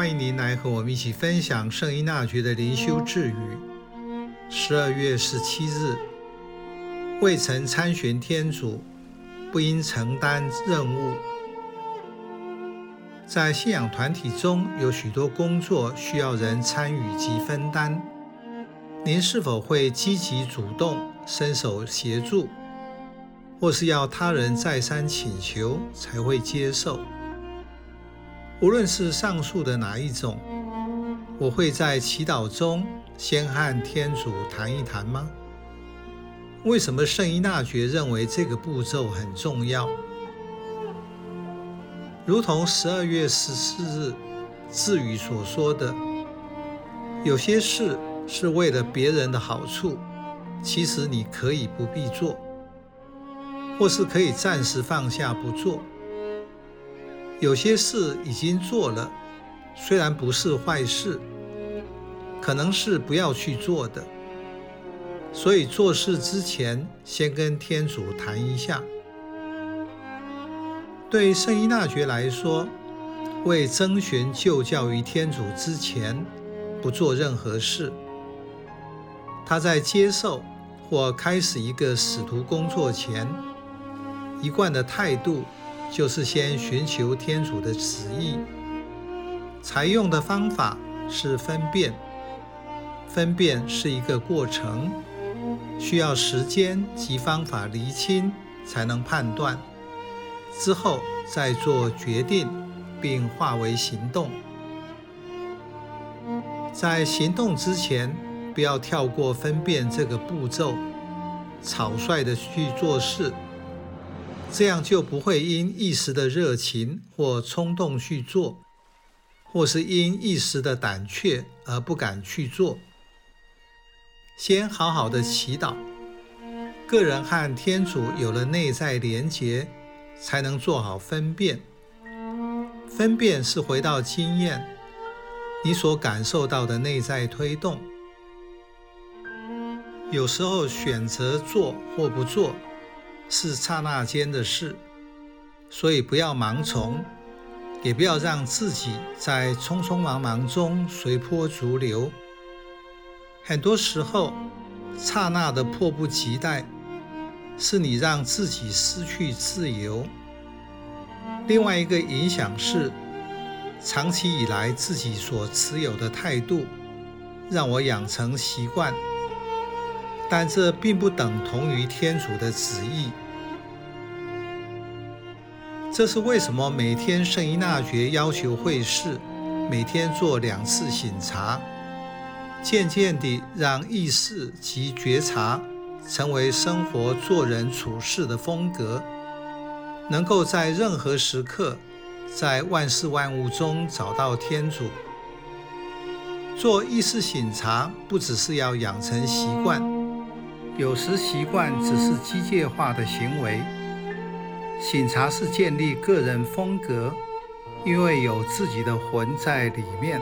欢迎您来和我们一起分享圣依纳爵的灵修智语。十二月十七日，未曾参选天主，不应承担任务。在信仰团体中，有许多工作需要人参与及分担。您是否会积极主动、伸手协助，或是要他人再三请求才会接受？无论是上述的哪一种，我会在祈祷中先和天主谈一谈吗？为什么圣依纳爵认为这个步骤很重要？如同十二月十四日智语所说的，有些事是为了别人的好处，其实你可以不必做，或是可以暂时放下不做。有些事已经做了，虽然不是坏事，可能是不要去做的。所以做事之前，先跟天主谈一下。对圣依纳爵来说，为征询旧教于天主之前，不做任何事。他在接受或开始一个使徒工作前，一贯的态度。就是先寻求天主的旨意，采用的方法是分辨。分辨是一个过程，需要时间及方法厘清才能判断，之后再做决定，并化为行动。在行动之前，不要跳过分辨这个步骤，草率的去做事。这样就不会因一时的热情或冲动去做，或是因一时的胆怯而不敢去做。先好好的祈祷，个人和天主有了内在连结，才能做好分辨。分辨是回到经验，你所感受到的内在推动。有时候选择做或不做。是刹那间的事，所以不要盲从，也不要让自己在匆匆忙忙中随波逐流。很多时候，刹那的迫不及待，是你让自己失去自由。另外一个影响是，长期以来自己所持有的态度，让我养成习惯。但这并不等同于天主的旨意。这是为什么每天圣依纳爵要求会士每天做两次醒察，渐渐地让意识及觉察成为生活做人处事的风格，能够在任何时刻，在万事万物中找到天主。做意识醒察不只是要养成习惯。有时习惯只是机械化的行为，醒茶是建立个人风格，因为有自己的魂在里面。